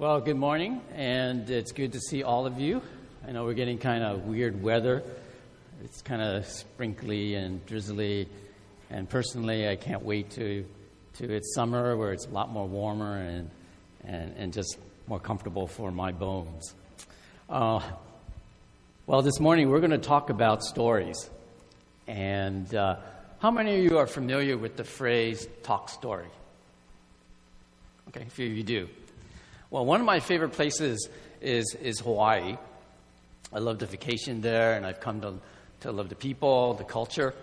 Well, good morning, and it's good to see all of you. I know we're getting kind of weird weather. It's kind of sprinkly and drizzly, and personally, I can't wait to, to it's summer where it's a lot more warmer and, and, and just more comfortable for my bones. Uh, well, this morning we're going to talk about stories. And uh, how many of you are familiar with the phrase talk story? Okay, a few of you do. Well, one of my favorite places is, is Hawaii. I love the vacation there, and I've come to, to love the people, the culture.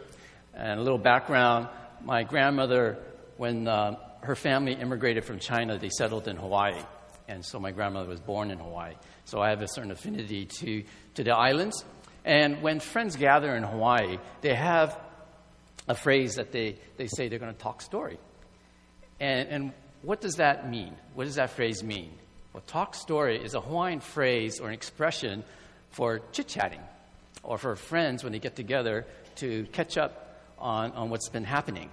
And a little background my grandmother, when uh, her family immigrated from China, they settled in Hawaii. And so my grandmother was born in Hawaii. So I have a certain affinity to, to the islands. And when friends gather in Hawaii, they have a phrase that they, they say they're going to talk story. And, and what does that mean? What does that phrase mean? Well, talk story is a Hawaiian phrase or an expression for chit chatting or for friends when they get together to catch up on, on what's been happening.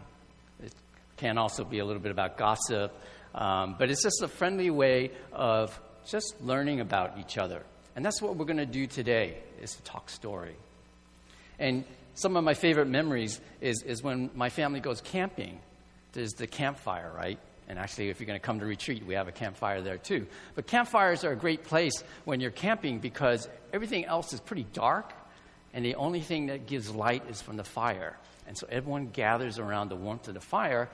It can also be a little bit about gossip, um, but it's just a friendly way of just learning about each other. And that's what we're going to do today is to talk story. And some of my favorite memories is, is when my family goes camping. There's the campfire, right? And actually, if you're going to come to retreat, we have a campfire there too. But campfires are a great place when you're camping because everything else is pretty dark, and the only thing that gives light is from the fire. And so everyone gathers around the warmth of the fire,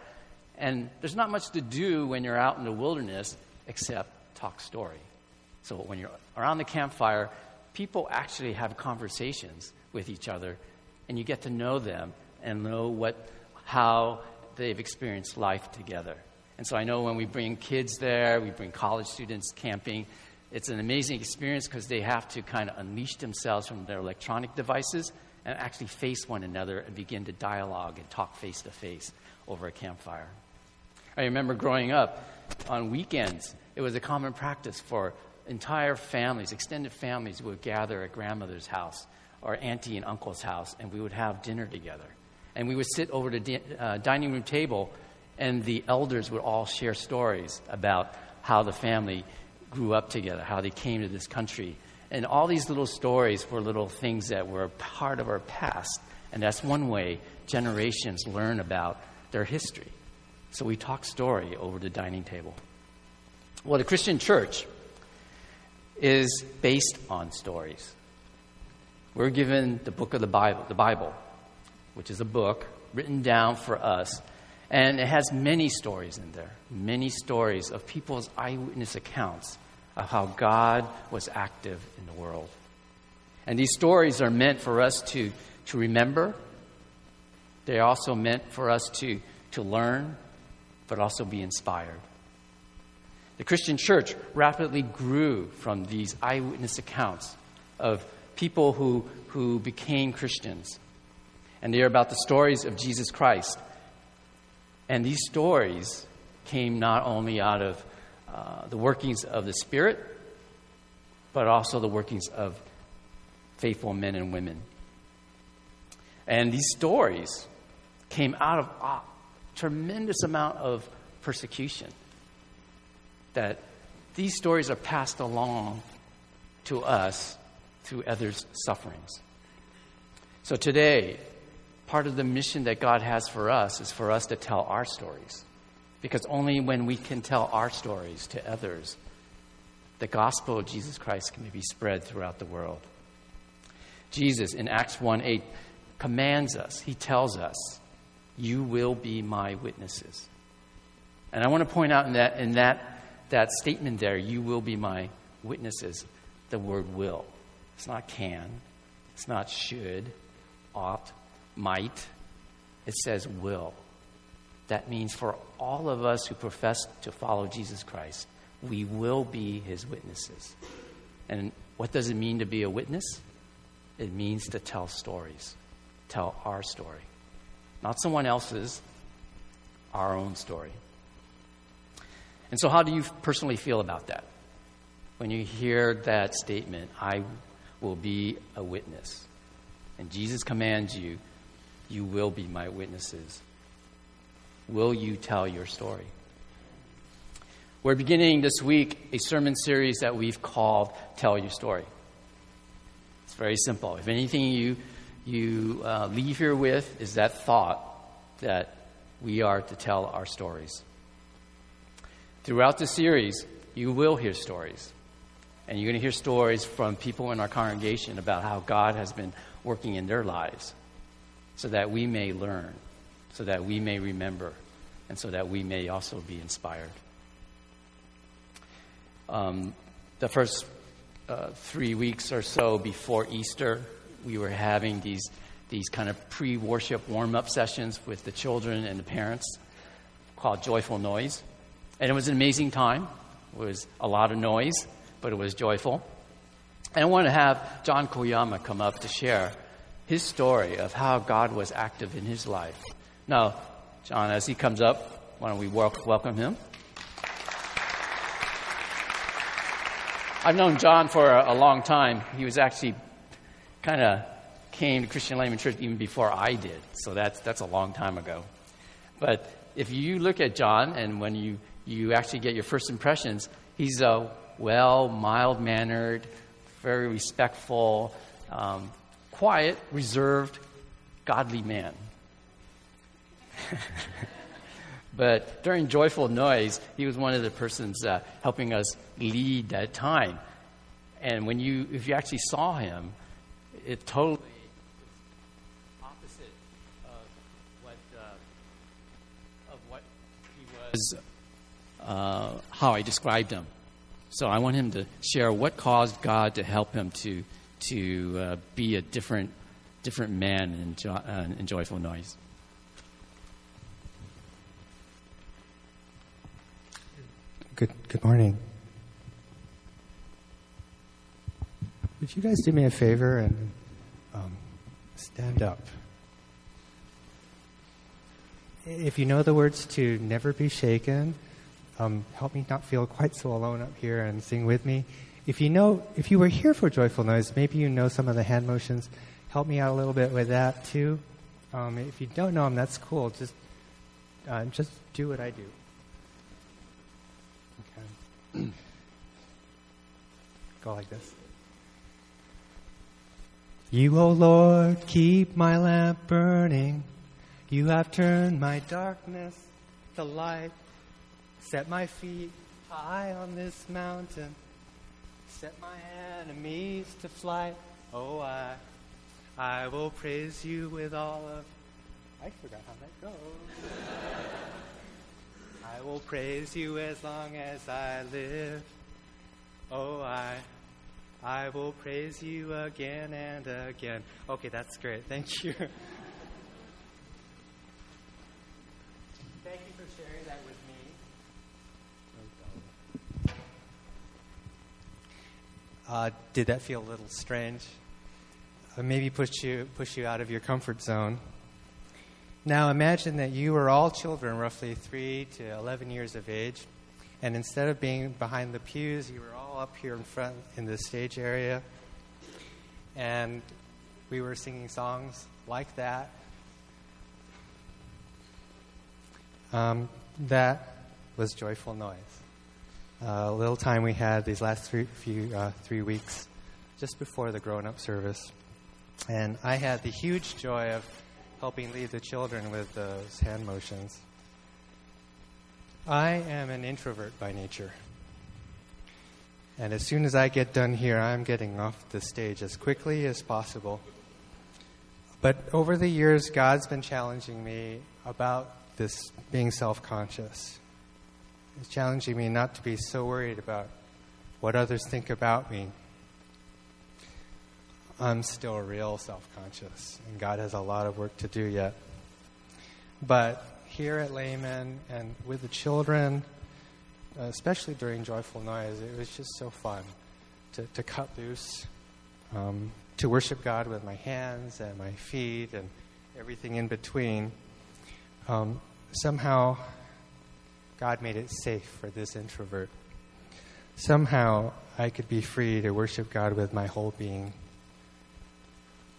and there's not much to do when you're out in the wilderness except talk story. So when you're around the campfire, people actually have conversations with each other, and you get to know them and know what, how they've experienced life together. And so I know when we bring kids there, we bring college students camping, it's an amazing experience because they have to kind of unleash themselves from their electronic devices and actually face one another and begin to dialogue and talk face to face over a campfire. I remember growing up on weekends, it was a common practice for entire families, extended families, would gather at grandmother's house or auntie and uncle's house, and we would have dinner together. And we would sit over the di- uh, dining room table and the elders would all share stories about how the family grew up together, how they came to this country. And all these little stories were little things that were part of our past. And that's one way generations learn about their history. So we talk story over the dining table. Well, the Christian church is based on stories. We're given the book of the Bible, the Bible, which is a book written down for us and it has many stories in there, many stories of people's eyewitness accounts of how God was active in the world. And these stories are meant for us to, to remember. They're also meant for us to, to learn, but also be inspired. The Christian church rapidly grew from these eyewitness accounts of people who, who became Christians. And they are about the stories of Jesus Christ and these stories came not only out of uh, the workings of the Spirit, but also the workings of faithful men and women. And these stories came out of a tremendous amount of persecution. That these stories are passed along to us through others' sufferings. So today, part of the mission that God has for us is for us to tell our stories. Because only when we can tell our stories to others, the gospel of Jesus Christ can be spread throughout the world. Jesus in Acts 1 8 commands us, he tells us, You will be my witnesses. And I want to point out in that, in that, that statement there, you will be my witnesses, the word will. It's not can, it's not should, ought, might, it says will. That means for all of us who profess to follow Jesus Christ, we will be his witnesses. And what does it mean to be a witness? It means to tell stories, tell our story, not someone else's, our own story. And so, how do you personally feel about that? When you hear that statement, I will be a witness, and Jesus commands you you will be my witnesses. Will you tell your story? We're beginning this week a sermon series that we've called Tell Your Story. It's very simple. If anything you, you uh, leave here with is that thought that we are to tell our stories. Throughout the series, you will hear stories. And you're going to hear stories from people in our congregation about how God has been working in their lives so that we may learn, so that we may remember, and so that we may also be inspired. Um, the first uh, three weeks or so before Easter, we were having these, these kind of pre worship warm up sessions with the children and the parents called Joyful Noise. And it was an amazing time. It was a lot of noise, but it was joyful. And I want to have John Koyama come up to share his story of how God was active in his life. Now, John, as he comes up, why don't we welcome him? I've known John for a, a long time. He was actually kind of came to Christian Layman Church even before I did, so that's that's a long time ago. But if you look at John and when you you actually get your first impressions, he's a well, mild mannered, very respectful, um, quiet, reserved, godly man. But during Joyful Noise, he was one of the persons uh, helping us lead that time. And when you, if you actually saw him, it totally opposite of what, uh, of what he was, uh, how I described him. So I want him to share what caused God to help him to to uh, be a different different man in, jo- uh, in joyful noise. Good, good morning. Would you guys do me a favor and um, stand up? If you know the words to Never Be Shaken, um, help me not feel quite so alone up here and sing with me. If you know, if you were here for Joyful Noise, maybe you know some of the hand motions. Help me out a little bit with that too. Um, if you don't know them, that's cool. Just, uh, just do what I do. Okay. Go like this. You, O oh Lord, keep my lamp burning. You have turned my darkness to light. Set my feet high on this mountain. Set my enemies to flight. Oh, I, I will praise you with all of. I forgot how that goes. I will praise you as long as I live. Oh, I, I will praise you again and again. Okay, that's great. Thank you for sharing that with me. Uh, did that feel a little strange? Uh, maybe push you push you out of your comfort zone. Now imagine that you were all children, roughly 3 to 11 years of age, and instead of being behind the pews, you were all up here in front in the stage area, and we were singing songs like that. Um, that was joyful noise. Uh, a little time we had these last three, few uh, three weeks, just before the grown-up service, and I had the huge joy of helping lead the children with those hand motions. I am an introvert by nature. And as soon as I get done here, I'm getting off the stage as quickly as possible. But over the years, God's been challenging me about this being self conscious. He's challenging me not to be so worried about what others think about me I'm still real self conscious, and God has a lot of work to do yet. But here at Layman and with the children, especially during Joyful Noise, it was just so fun to, to cut loose, um, to worship God with my hands and my feet and everything in between. Um, somehow, God made it safe for this introvert. Somehow, I could be free to worship God with my whole being.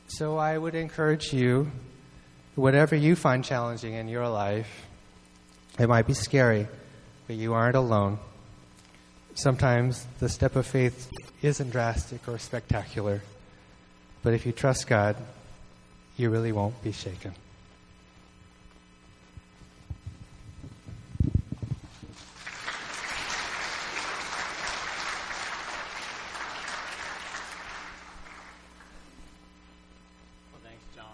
So I would encourage you, whatever you find challenging in your life, it might be scary, but you aren't alone. Sometimes the step of faith isn't drastic or spectacular, but if you trust God, you really won't be shaken. Well, thanks, John.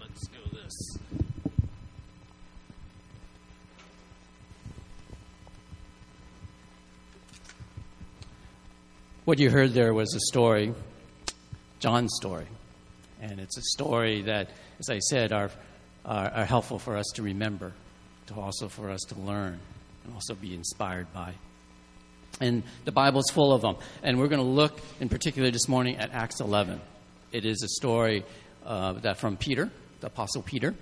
Let's do this. What you heard there was a story, John's story. And it's a story that, as I said, are, are, are helpful for us to remember, to also for us to learn, and also be inspired by. And the Bible's full of them. And we're going to look in particular this morning at Acts 11. It is a story uh, that from Peter, the Apostle Peter,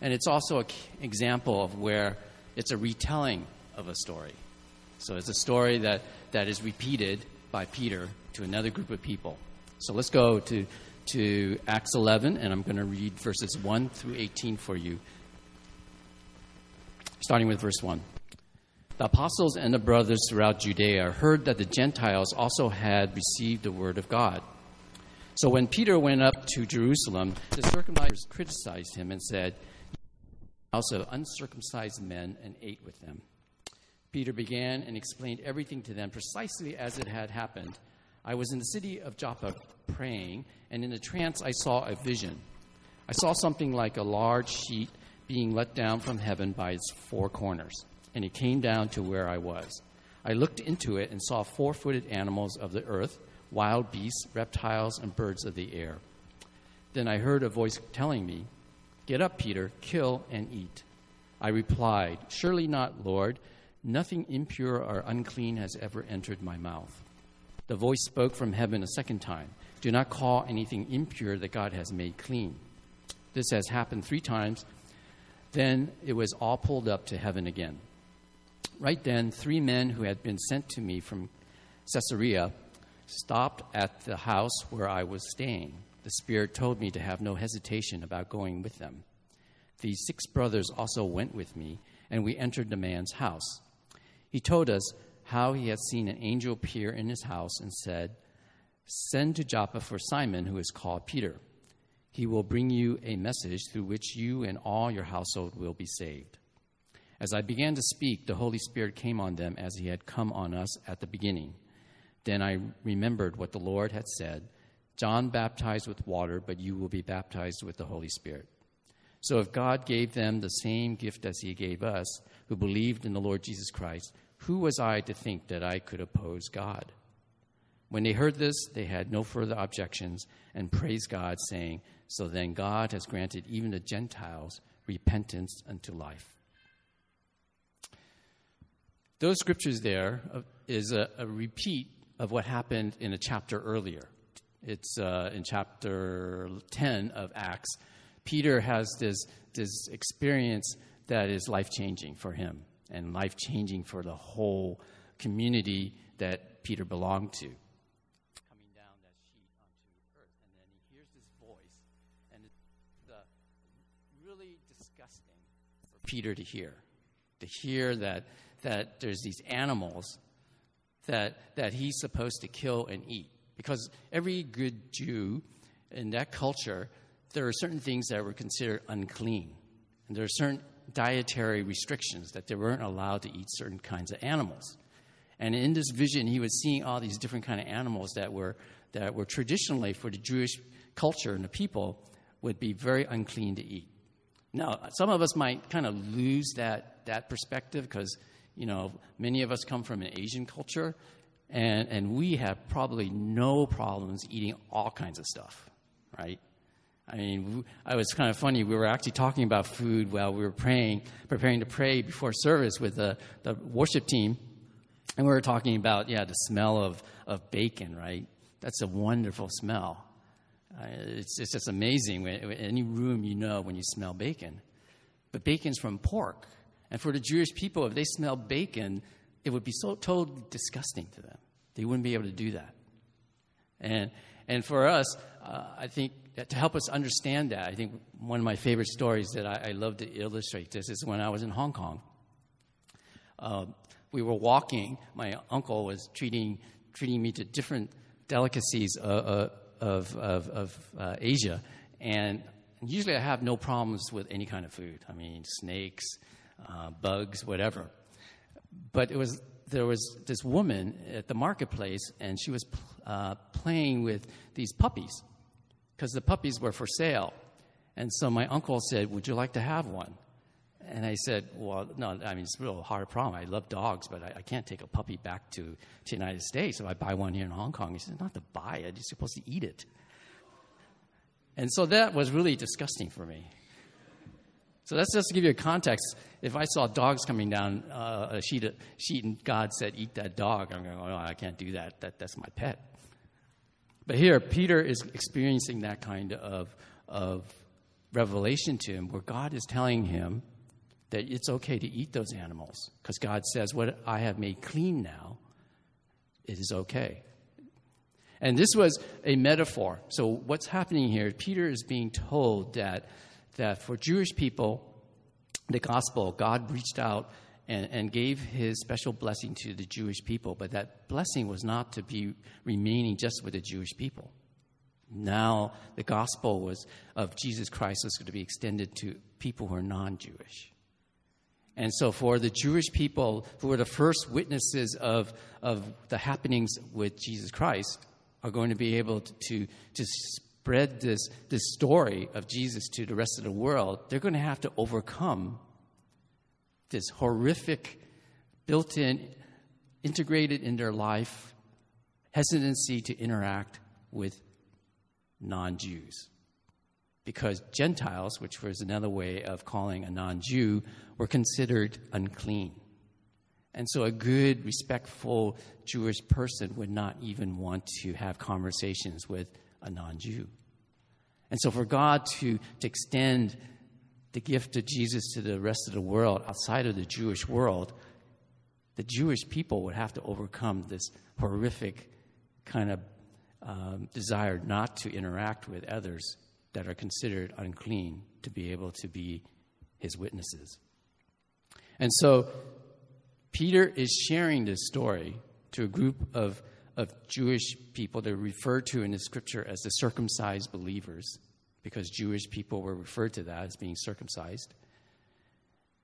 and it's also an example of where it's a retelling of a story. So it's a story that, that is repeated by Peter to another group of people. So let's go to, to Acts 11, and I'm going to read verses 1 through 18 for you, starting with verse 1. The apostles and the brothers throughout Judea heard that the Gentiles also had received the word of God. So when Peter went up to Jerusalem, the circumcised criticized him and said, of uncircumcised men, and ate with them. Peter began and explained everything to them precisely as it had happened. I was in the city of Joppa praying, and in a trance I saw a vision. I saw something like a large sheet being let down from heaven by its four corners, and it came down to where I was. I looked into it and saw four footed animals of the earth, wild beasts, reptiles, and birds of the air. Then I heard a voice telling me, Get up, Peter, kill and eat. I replied, Surely not, Lord. Nothing impure or unclean has ever entered my mouth. The voice spoke from heaven a second time Do not call anything impure that God has made clean. This has happened three times. Then it was all pulled up to heaven again. Right then, three men who had been sent to me from Caesarea stopped at the house where I was staying. The Spirit told me to have no hesitation about going with them. These six brothers also went with me, and we entered the man's house. He told us how he had seen an angel appear in his house and said, Send to Joppa for Simon, who is called Peter. He will bring you a message through which you and all your household will be saved. As I began to speak, the Holy Spirit came on them as he had come on us at the beginning. Then I remembered what the Lord had said John baptized with water, but you will be baptized with the Holy Spirit. So if God gave them the same gift as he gave us, who believed in the Lord Jesus Christ, who was I to think that I could oppose God? When they heard this, they had no further objections and praised God, saying, So then God has granted even the Gentiles repentance unto life. Those scriptures there is a, a repeat of what happened in a chapter earlier. It's uh, in chapter 10 of Acts. Peter has this, this experience that is life changing for him and life changing for the whole community that Peter belonged to. Coming down that sheet onto earth, and then he hears this voice, and it's the really disgusting for Peter to hear. To hear that, that there's these animals that, that he's supposed to kill and eat. Because every good Jew in that culture, there are certain things that were considered unclean. And there are certain dietary restrictions that they weren't allowed to eat certain kinds of animals. And in this vision, he was seeing all these different kind of animals that were, that were traditionally for the Jewish culture and the people would be very unclean to eat. Now, some of us might kind of lose that, that perspective because, you know, many of us come from an Asian culture and, and we have probably no problems eating all kinds of stuff, right? I mean, I was kind of funny. We were actually talking about food while we were praying, preparing to pray before service with the, the worship team. And we were talking about, yeah, the smell of, of bacon, right? That's a wonderful smell. Uh, it's, it's just amazing. In any room, you know when you smell bacon. But bacon's from pork. And for the Jewish people, if they smell bacon, it would be so totally disgusting to them. They wouldn't be able to do that. And, and for us, uh, I think to help us understand that, I think one of my favorite stories that I, I love to illustrate this is when I was in Hong Kong. Uh, we were walking. My uncle was treating treating me to different delicacies of of, of, of uh, Asia, and usually I have no problems with any kind of food. I mean, snakes, uh, bugs, whatever. But it was there was this woman at the marketplace, and she was uh, playing with these puppies because the puppies were for sale. And so my uncle said, Would you like to have one? And I said, Well, no, I mean, it's a real hard problem. I love dogs, but I, I can't take a puppy back to, to the United States if I buy one here in Hong Kong. He said, Not to buy it, you're supposed to eat it. And so that was really disgusting for me. So that's just to give you a context. If I saw dogs coming down uh, a sheet, of, sheet and God said, Eat that dog, I'm going, Oh, no, I can't do that. that. That's my pet. But here, Peter is experiencing that kind of, of revelation to him where God is telling him that it's okay to eat those animals because God says, What I have made clean now, it is okay. And this was a metaphor. So, what's happening here? Peter is being told that, that for Jewish people, the gospel, God reached out and, and gave his special blessing to the Jewish people, but that blessing was not to be remaining just with the Jewish people. Now, the gospel was of Jesus Christ was going to be extended to people who are non Jewish. And so, for the Jewish people who were the first witnesses of, of the happenings with Jesus Christ, are going to be able to, to, to spread this, this story of Jesus to the rest of the world. They're going to have to overcome this horrific, built in, integrated in their life hesitancy to interact with non Jews. Because Gentiles, which was another way of calling a non Jew, were considered unclean. And so a good, respectful Jewish person would not even want to have conversations with a non Jew. And so for God to, to extend the gift of Jesus to the rest of the world outside of the Jewish world, the Jewish people would have to overcome this horrific kind of um, desire not to interact with others that are considered unclean to be able to be his witnesses. And so Peter is sharing this story to a group of, of Jewish people that are referred to in the scripture as the circumcised believers because Jewish people were referred to that as being circumcised,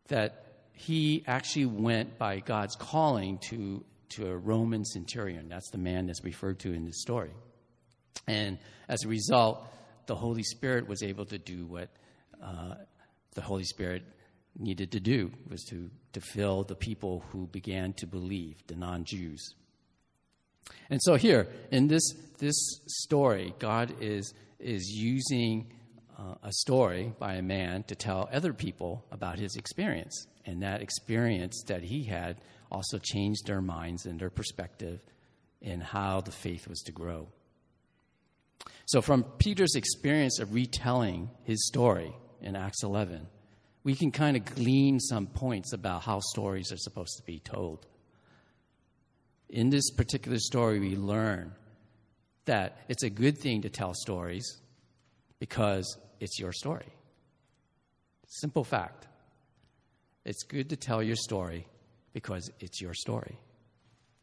that he actually went by God's calling to, to a Roman centurion. That's the man that's referred to in this story. And as a result, the Holy Spirit was able to do what uh, the Holy Spirit needed to do, was to, to fill the people who began to believe, the non Jews. And so here, in this, this story, God is is using uh, a story by a man to tell other people about his experience. And that experience that he had also changed their minds and their perspective in how the faith was to grow. So, from Peter's experience of retelling his story in Acts 11, we can kind of glean some points about how stories are supposed to be told. In this particular story, we learn that it's a good thing to tell stories because it's your story. Simple fact. It's good to tell your story because it's your story.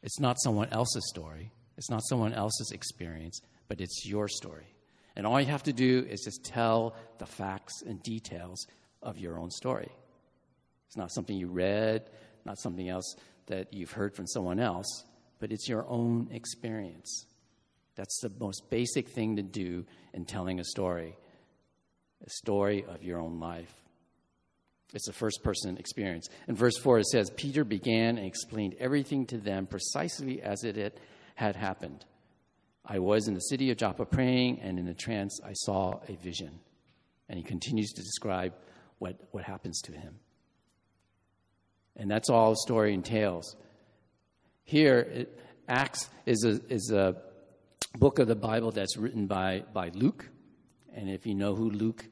It's not someone else's story, it's not someone else's experience, but it's your story. And all you have to do is just tell the facts and details of your own story. It's not something you read, not something else that you've heard from someone else, but it's your own experience. That's the most basic thing to do in telling a story a story of your own life. It's a first person experience. In verse 4, it says, Peter began and explained everything to them precisely as it had happened. I was in the city of Joppa praying, and in a trance I saw a vision. And he continues to describe what, what happens to him. And that's all story entails. Here, it, Acts is a, is a book of the Bible that's written by, by Luke. And if you know who Luke,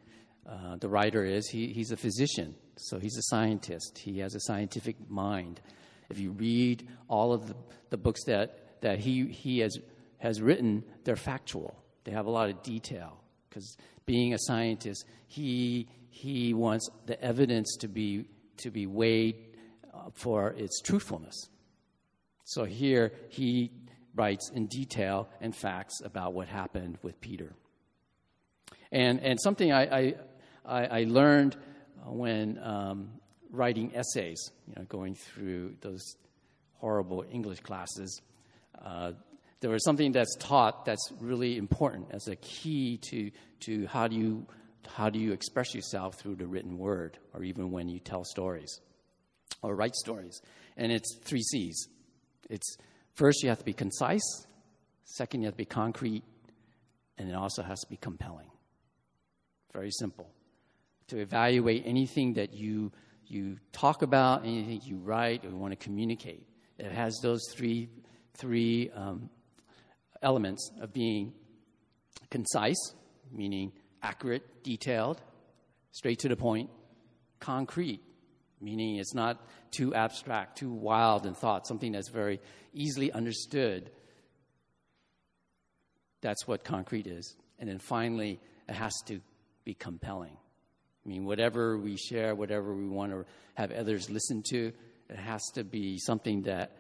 uh, the writer, is, he, he's a physician. So he's a scientist. He has a scientific mind. If you read all of the, the books that, that he, he has, has written, they're factual. They have a lot of detail because being a scientist, he, he wants the evidence to be, to be weighed uh, for its truthfulness. So here he writes in detail and facts about what happened with Peter. And, and something I, I, I learned when um, writing essays, you know, going through those horrible English classes, uh, there was something that's taught that's really important as a key to, to how, do you, how do you express yourself through the written word or even when you tell stories or write stories. And it's three C's. It's first, you have to be concise, second, you have to be concrete, and it also has to be compelling. Very simple. To evaluate anything that you, you talk about, anything you write, or you want to communicate, it has those three, three um, elements of being concise, meaning accurate, detailed, straight to the point, concrete, meaning it's not too abstract, too wild in thought, something that's very easily understood. That's what concrete is. And then finally, it has to be compelling. I mean, whatever we share, whatever we want to have others listen to, it has to be something that,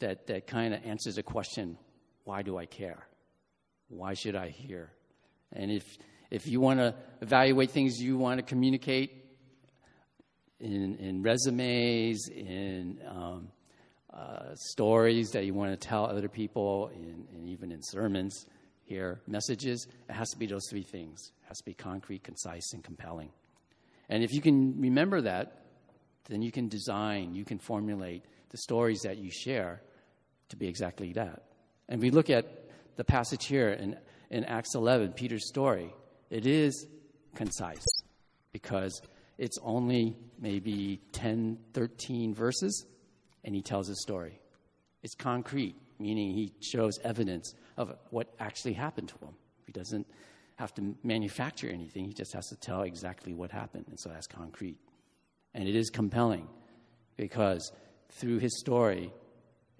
that, that kind of answers the question why do I care? Why should I hear? And if, if you want to evaluate things you want to communicate in, in resumes, in um, uh, stories that you want to tell other people, in, and even in sermons here, messages, it has to be those three things. It has to be concrete, concise, and compelling. And if you can remember that, then you can design, you can formulate the stories that you share to be exactly that. And we look at the passage here in, in Acts 11, Peter's story. It is concise because it's only maybe 10, 13 verses, and he tells a story. It's concrete, meaning he shows evidence of what actually happened to him. He doesn't have to manufacture anything, he just has to tell exactly what happened, and so that's concrete. And it is compelling because through his story,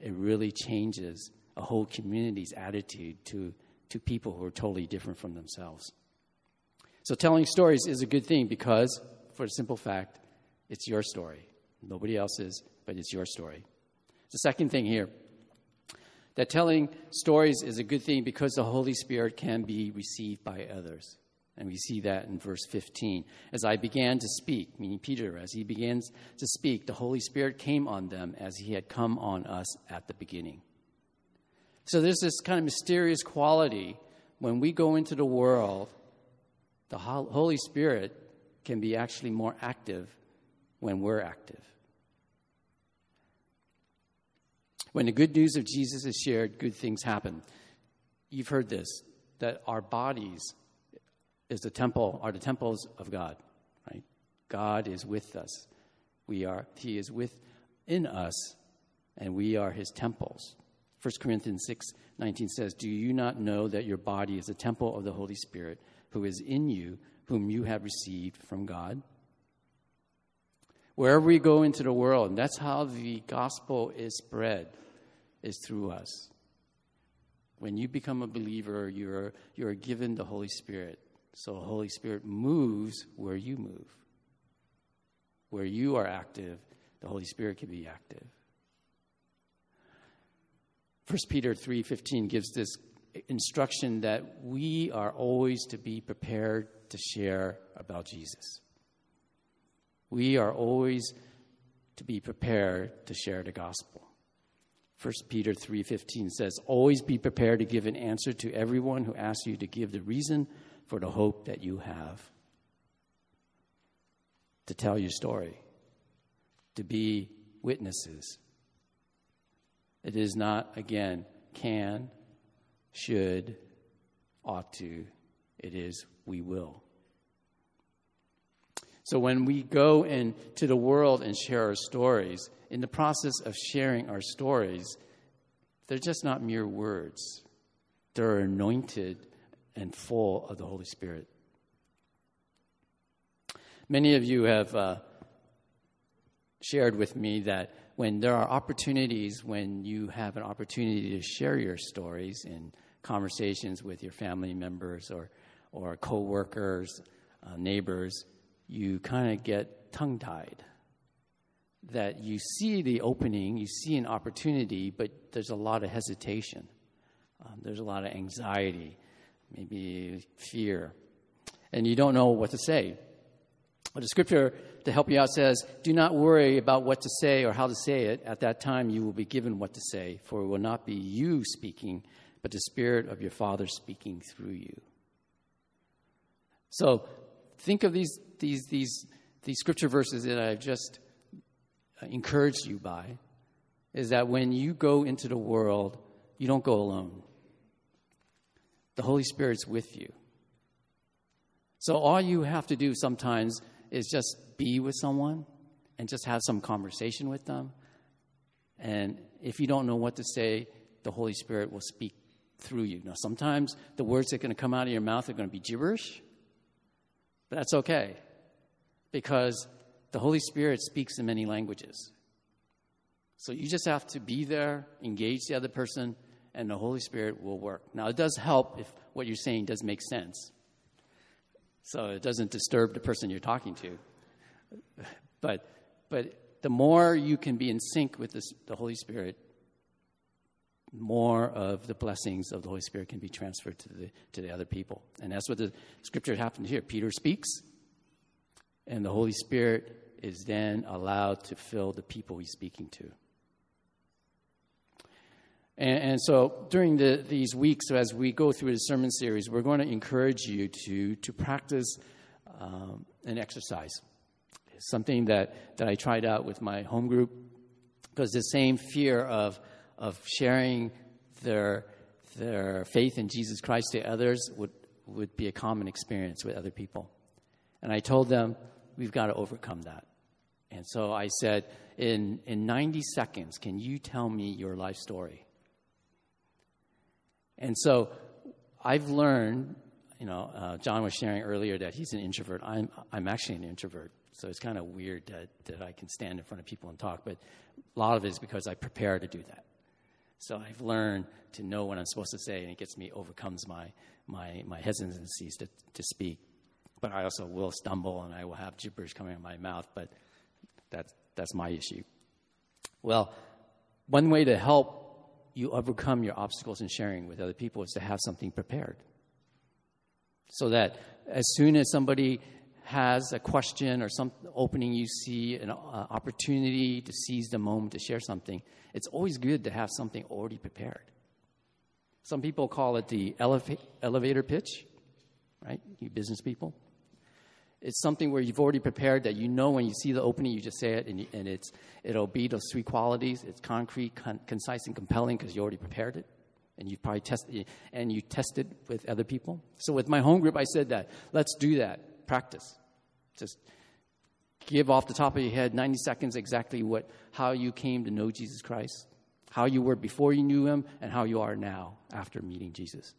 it really changes a whole community's attitude to, to people who are totally different from themselves. So, telling stories is a good thing because, for the simple fact, it's your story. Nobody else's, but it's your story. The second thing here that telling stories is a good thing because the Holy Spirit can be received by others. And we see that in verse 15. As I began to speak, meaning Peter, as he begins to speak, the Holy Spirit came on them as he had come on us at the beginning. So there's this kind of mysterious quality when we go into the world, the Holy Spirit can be actually more active when we're active. When the good news of Jesus is shared, good things happen. You've heard this that our bodies is the temple are the temples of God, right? God is with us. We are he is within us and we are his temples. 1 Corinthians 6 19 says, Do you not know that your body is a temple of the Holy Spirit who is in you, whom you have received from God? Wherever we go into the world, and that's how the gospel is spread, is through us. When you become a believer, you're, you're given the Holy Spirit. So the Holy Spirit moves where you move. Where you are active, the Holy Spirit can be active. 1 Peter 3:15 gives this instruction that we are always to be prepared to share about Jesus. We are always to be prepared to share the gospel. 1 Peter 3:15 says, "Always be prepared to give an answer to everyone who asks you to give the reason for the hope that you have." To tell your story, to be witnesses it is not, again, can, should, ought to. It is, we will. So when we go into the world and share our stories, in the process of sharing our stories, they're just not mere words. They're anointed and full of the Holy Spirit. Many of you have uh, shared with me that when there are opportunities, when you have an opportunity to share your stories in conversations with your family members or, or coworkers, uh, neighbors, you kind of get tongue tied. That you see the opening, you see an opportunity, but there's a lot of hesitation. Um, there's a lot of anxiety, maybe fear, and you don't know what to say. But the scripture to help you out says, Do not worry about what to say or how to say it. At that time, you will be given what to say, for it will not be you speaking, but the Spirit of your Father speaking through you. So think of these, these, these, these scripture verses that I've just uh, encouraged you by is that when you go into the world, you don't go alone. The Holy Spirit's with you. So all you have to do sometimes is just be with someone and just have some conversation with them. And if you don't know what to say, the Holy Spirit will speak through you. Now, sometimes the words that are going to come out of your mouth are going to be gibberish, but that's okay because the Holy Spirit speaks in many languages. So you just have to be there, engage the other person, and the Holy Spirit will work. Now, it does help if what you're saying does make sense. So it doesn't disturb the person you're talking to. But, but the more you can be in sync with this, the Holy Spirit, more of the blessings of the Holy Spirit can be transferred to the, to the other people. And that's what the scripture happened here. Peter speaks, and the Holy Spirit is then allowed to fill the people he's speaking to. And, and so during the, these weeks, as we go through the sermon series, we're going to encourage you to, to practice um, an exercise. Something that, that I tried out with my home group, because the same fear of, of sharing their, their faith in Jesus Christ to others would, would be a common experience with other people. And I told them, we've got to overcome that. And so I said, in, in 90 seconds, can you tell me your life story? And so I've learned, you know, uh, John was sharing earlier that he's an introvert. I'm, I'm actually an introvert. So it's kind of weird that, that I can stand in front of people and talk, but a lot of it is because I prepare to do that. So I've learned to know what I'm supposed to say, and it gets me, overcomes my, my, my hesitancies to, to speak. But I also will stumble and I will have gibberish coming out of my mouth, but that's, that's my issue. Well, one way to help you overcome your obstacles in sharing with other people is to have something prepared. So that as soon as somebody has a question or some opening you see, an uh, opportunity to seize the moment to share something, it's always good to have something already prepared. Some people call it the eleva- elevator pitch, right? You business people. It's something where you've already prepared that you know when you see the opening, you just say it, and, you, and it's, it'll be those three qualities. It's concrete, con- concise, and compelling because you already prepared it. And you've probably tested and you tested with other people. So with my home group, I said that. Let's do that. Practice. Just give off the top of your head 90 seconds exactly what how you came to know Jesus Christ, how you were before you knew him, and how you are now after meeting Jesus.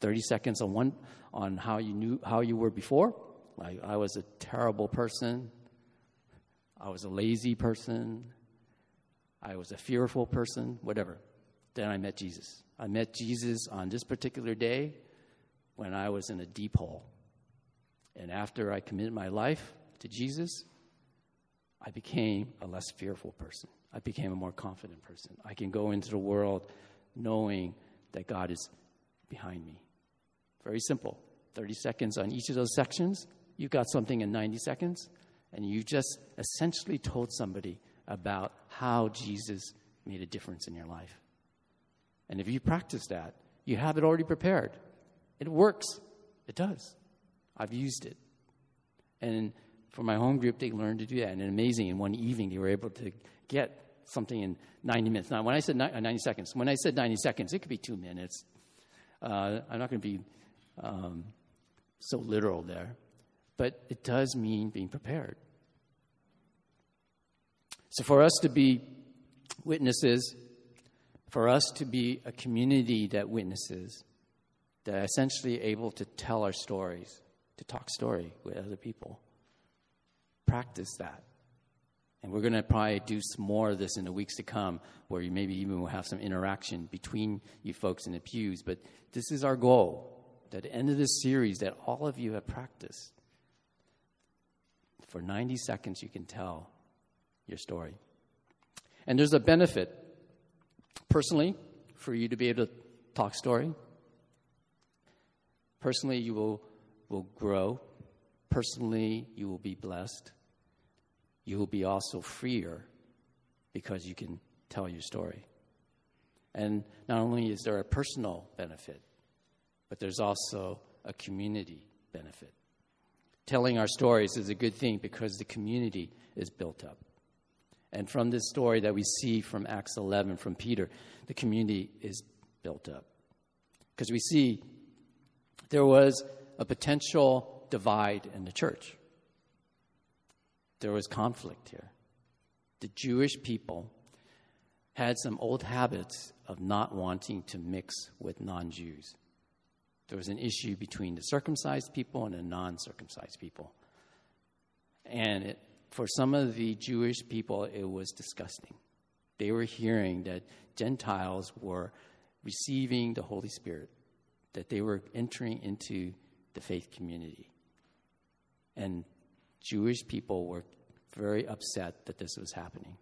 30 seconds on one on how you knew how you were before like, I was a terrible person. I was a lazy person. I was a fearful person, whatever. Then I met Jesus. I met Jesus on this particular day when I was in a deep hole. And after I committed my life to Jesus, I became a less fearful person. I became a more confident person. I can go into the world knowing that God is behind me. Very simple. 30 seconds on each of those sections, you got something in 90 seconds, and you just essentially told somebody about how Jesus made a difference in your life. And if you practice that, you have it already prepared. It works. It does. I've used it. And for my home group, they learned to do that. And amazing, in one evening, they were able to get something in 90 minutes. Now, when I said 90 uh, seconds, when I said 90 seconds, it could be two minutes. Uh, I'm not going to be um, so literal there but it does mean being prepared. So, for us to be witnesses, for us to be a community that witnesses, that are essentially able to tell our stories, to talk story with other people, practice that. And we're going to probably do some more of this in the weeks to come, where you maybe even will have some interaction between you folks in the pews. But this is our goal at the end of this series that all of you have practiced. For 90 seconds, you can tell your story. And there's a benefit, personally, for you to be able to talk story. Personally, you will, will grow. Personally, you will be blessed. You will be also freer because you can tell your story. And not only is there a personal benefit, but there's also a community benefit. Telling our stories is a good thing because the community is built up. And from this story that we see from Acts 11 from Peter, the community is built up. Because we see there was a potential divide in the church, there was conflict here. The Jewish people had some old habits of not wanting to mix with non Jews. There was an issue between the circumcised people and the non circumcised people. And it, for some of the Jewish people, it was disgusting. They were hearing that Gentiles were receiving the Holy Spirit, that they were entering into the faith community. And Jewish people were very upset that this was happening.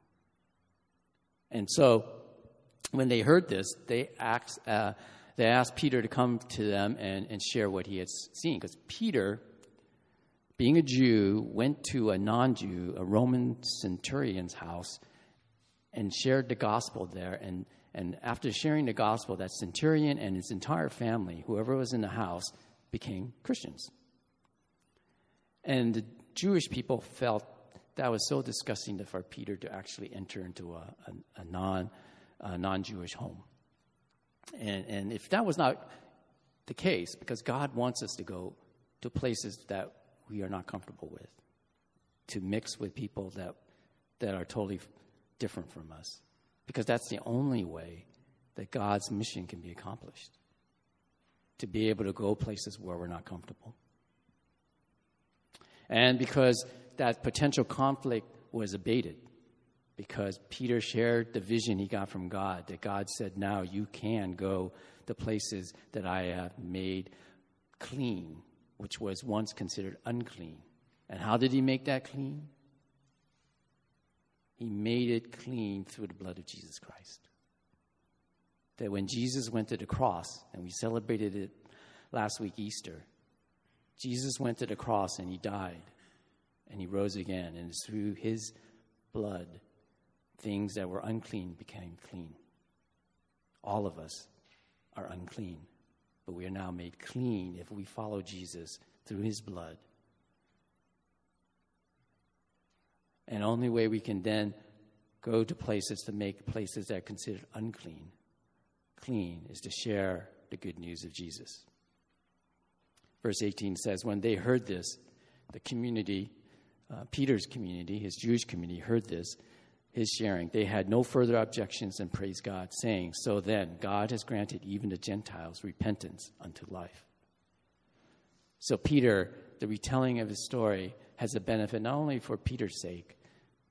And so when they heard this, they asked, uh, they asked Peter to come to them and, and share what he had seen. Because Peter, being a Jew, went to a non Jew, a Roman centurion's house, and shared the gospel there. And, and after sharing the gospel, that centurion and his entire family, whoever was in the house, became Christians. And the Jewish people felt that was so disgusting for Peter to actually enter into a, a, a non a non-Jewish home. And, and if that was not the case, because God wants us to go to places that we are not comfortable with, to mix with people that, that are totally different from us, because that's the only way that God's mission can be accomplished, to be able to go places where we're not comfortable. And because that potential conflict was abated, because Peter shared the vision he got from God that God said, Now you can go the places that I have made clean, which was once considered unclean. And how did he make that clean? He made it clean through the blood of Jesus Christ. That when Jesus went to the cross, and we celebrated it last week, Easter, Jesus went to the cross and he died and he rose again. And through his blood things that were unclean became clean. All of us are unclean, but we are now made clean if we follow Jesus through his blood. And only way we can then go to places to make places that are considered unclean clean is to share the good news of Jesus. Verse 18 says, When they heard this, the community, uh, Peter's community, his Jewish community, heard this his sharing. They had no further objections and praised God, saying, So then, God has granted even the Gentiles repentance unto life. So, Peter, the retelling of his story, has a benefit not only for Peter's sake,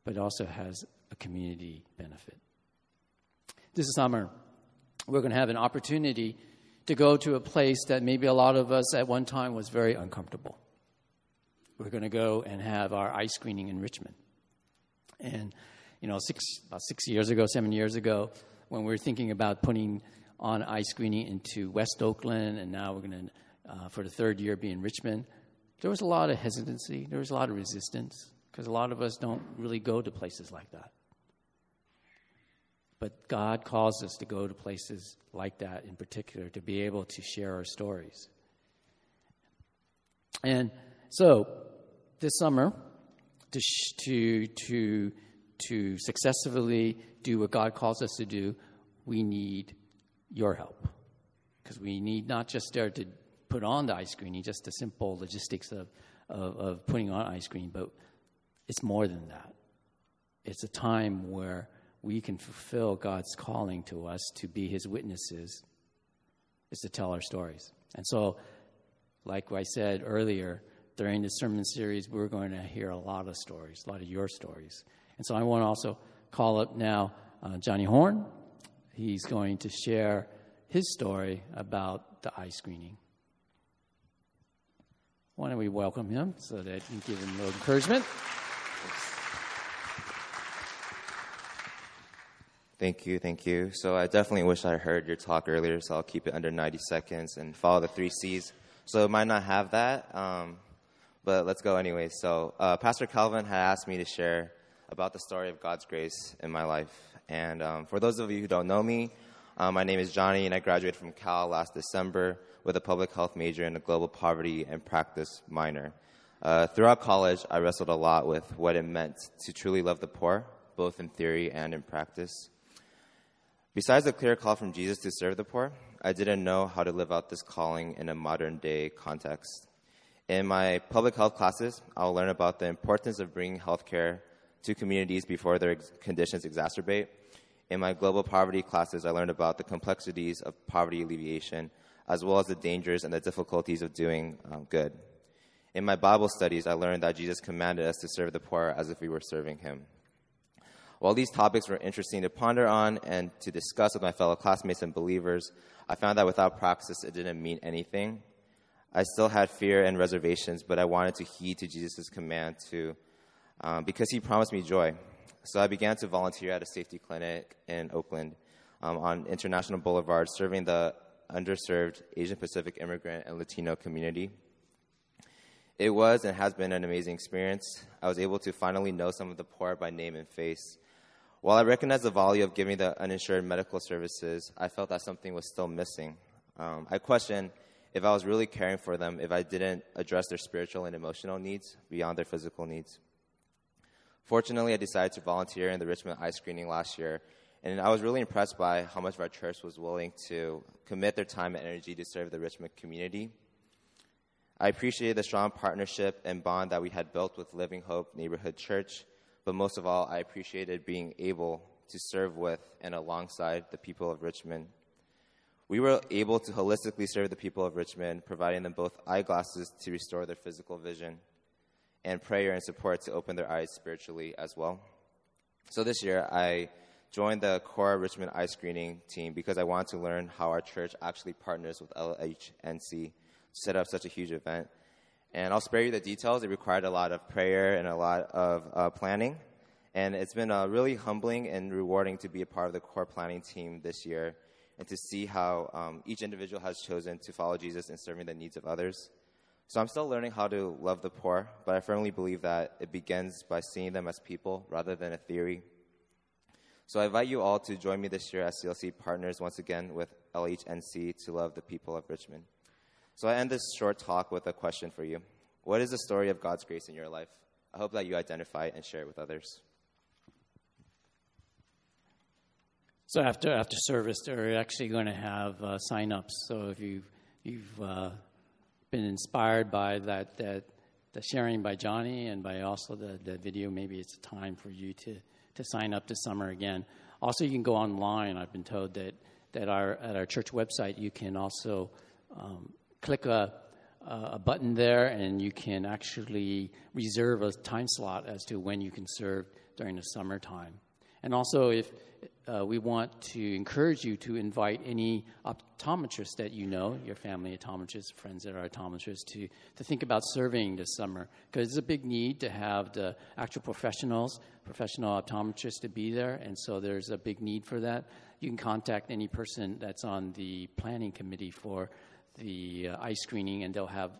but also has a community benefit. This is summer, we're going to have an opportunity to go to a place that maybe a lot of us at one time was very uncomfortable. We're going to go and have our eye screening in Richmond. And you know, six, about six years ago, seven years ago, when we were thinking about putting on eye screening into West Oakland, and now we're going to, uh, for the third year, be in Richmond, there was a lot of hesitancy. There was a lot of resistance because a lot of us don't really go to places like that. But God calls us to go to places like that in particular to be able to share our stories. And so this summer, to, to, to to successfully do what God calls us to do, we need your help. Because we need not just start to put on the eye screening, just the simple logistics of, of, of putting on eye screening, but it's more than that. It's a time where we can fulfill God's calling to us to be His witnesses, is to tell our stories. And so, like I said earlier, during the sermon series, we're going to hear a lot of stories, a lot of your stories. And so I want to also call up now uh, Johnny Horn. He's going to share his story about the eye screening. why don't we welcome him so that you can give him a little encouragement? Thank you, thank you. So I definitely wish I heard your talk earlier, so I'll keep it under 90 seconds and follow the three C's. So it might not have that, um, but let's go anyway. So uh, Pastor Calvin had asked me to share about the story of God's grace in my life. And um, for those of you who don't know me, uh, my name is Johnny, and I graduated from Cal last December with a public health major and a global poverty and practice minor. Uh, throughout college, I wrestled a lot with what it meant to truly love the poor, both in theory and in practice. Besides the clear call from Jesus to serve the poor, I didn't know how to live out this calling in a modern day context. In my public health classes, I'll learn about the importance of bringing healthcare to communities before their ex- conditions exacerbate. In my global poverty classes, I learned about the complexities of poverty alleviation, as well as the dangers and the difficulties of doing um, good. In my Bible studies, I learned that Jesus commanded us to serve the poor as if we were serving him. While these topics were interesting to ponder on and to discuss with my fellow classmates and believers, I found that without practice, it didn't mean anything. I still had fear and reservations, but I wanted to heed to Jesus' command to, um, because he promised me joy. So I began to volunteer at a safety clinic in Oakland um, on International Boulevard, serving the underserved Asian Pacific immigrant and Latino community. It was and has been an amazing experience. I was able to finally know some of the poor by name and face while I recognized the value of giving the uninsured medical services, I felt that something was still missing. Um, I questioned if I was really caring for them if I didn't address their spiritual and emotional needs beyond their physical needs. Fortunately, I decided to volunteer in the Richmond Eye Screening last year, and I was really impressed by how much of our church was willing to commit their time and energy to serve the Richmond community. I appreciated the strong partnership and bond that we had built with Living Hope Neighborhood Church but most of all, I appreciated being able to serve with and alongside the people of Richmond. We were able to holistically serve the people of Richmond, providing them both eyeglasses to restore their physical vision and prayer and support to open their eyes spiritually as well. So this year, I joined the Core Richmond Eye Screening team because I wanted to learn how our church actually partners with LHNC to set up such a huge event. And I'll spare you the details. It required a lot of prayer and a lot of uh, planning. And it's been uh, really humbling and rewarding to be a part of the core planning team this year and to see how um, each individual has chosen to follow Jesus in serving the needs of others. So I'm still learning how to love the poor, but I firmly believe that it begins by seeing them as people rather than a theory. So I invite you all to join me this year as CLC partners once again with LHNC to love the people of Richmond. So I end this short talk with a question for you. What is the story of God's grace in your life? I hope that you identify and share it with others. So after after service, they're actually going to have uh, sign-ups. So if you've you've uh, been inspired by that that the sharing by Johnny and by also the, the video, maybe it's time for you to to sign up this summer again. Also, you can go online. I've been told that that our at our church website you can also um, click a, a button there and you can actually reserve a time slot as to when you can serve during the summertime. And also, if uh, we want to encourage you to invite any optometrists that you know, your family optometrists, friends that are optometrists, to, to think about serving this summer. Because it's a big need to have the actual professionals, professional optometrists to be there, and so there's a big need for that. You can contact any person that's on the planning committee for the uh, eye screening, and they'll have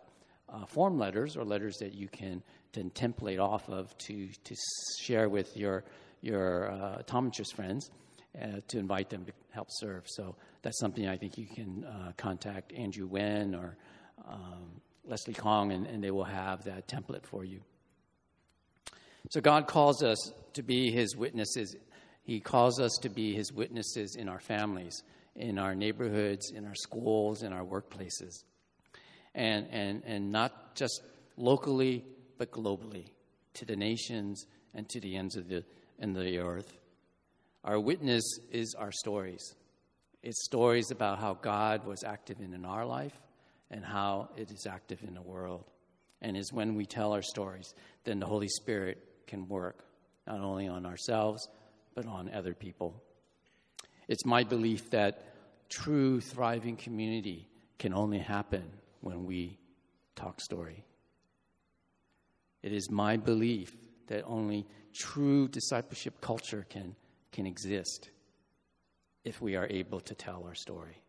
uh, form letters or letters that you can, can template off of to, to share with your, your uh, optometrist friends uh, to invite them to help serve. So that's something I think you can uh, contact Andrew Wen or um, Leslie Kong, and, and they will have that template for you. So God calls us to be His witnesses. He calls us to be His witnesses in our families in our neighborhoods, in our schools, in our workplaces. And, and, and not just locally, but globally, to the nations and to the ends of the, end of the earth. Our witness is our stories. It's stories about how God was active in, in our life and how it is active in the world. And is when we tell our stories, then the Holy Spirit can work not only on ourselves, but on other people. It's my belief that true thriving community can only happen when we talk story. It is my belief that only true discipleship culture can, can exist if we are able to tell our story.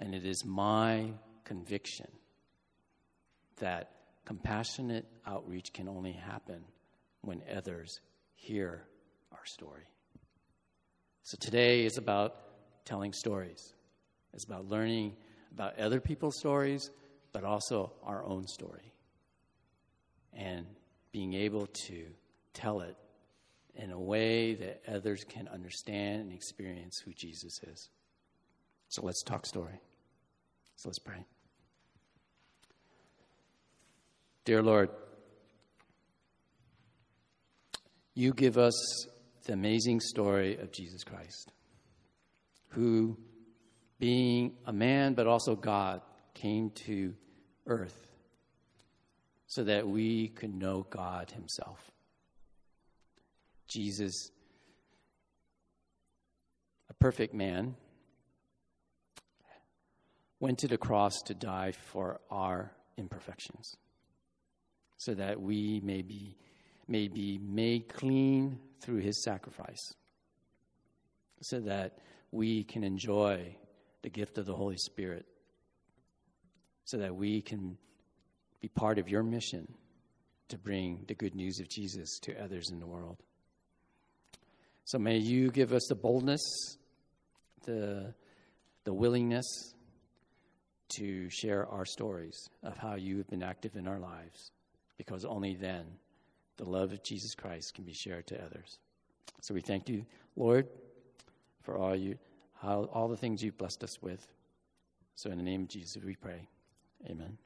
And it is my conviction that compassionate outreach can only happen when others hear our story. So today is about telling stories. It's about learning about other people's stories, but also our own story. And being able to tell it in a way that others can understand and experience who Jesus is. So let's talk story. So let's pray. Dear Lord, you give us the amazing story of Jesus Christ, who, being a man but also God, came to earth so that we could know God Himself. Jesus, a perfect man, went to the cross to die for our imperfections so that we may be, may be made clean through his sacrifice, so that we can enjoy the gift of the Holy Spirit, so that we can be part of your mission to bring the good news of Jesus to others in the world. So may you give us the boldness, the, the willingness to share our stories of how you have been active in our lives because only then the love of Jesus Christ can be shared to others. So we thank you, Lord, for all you all the things you've blessed us with. So in the name of Jesus we pray. Amen.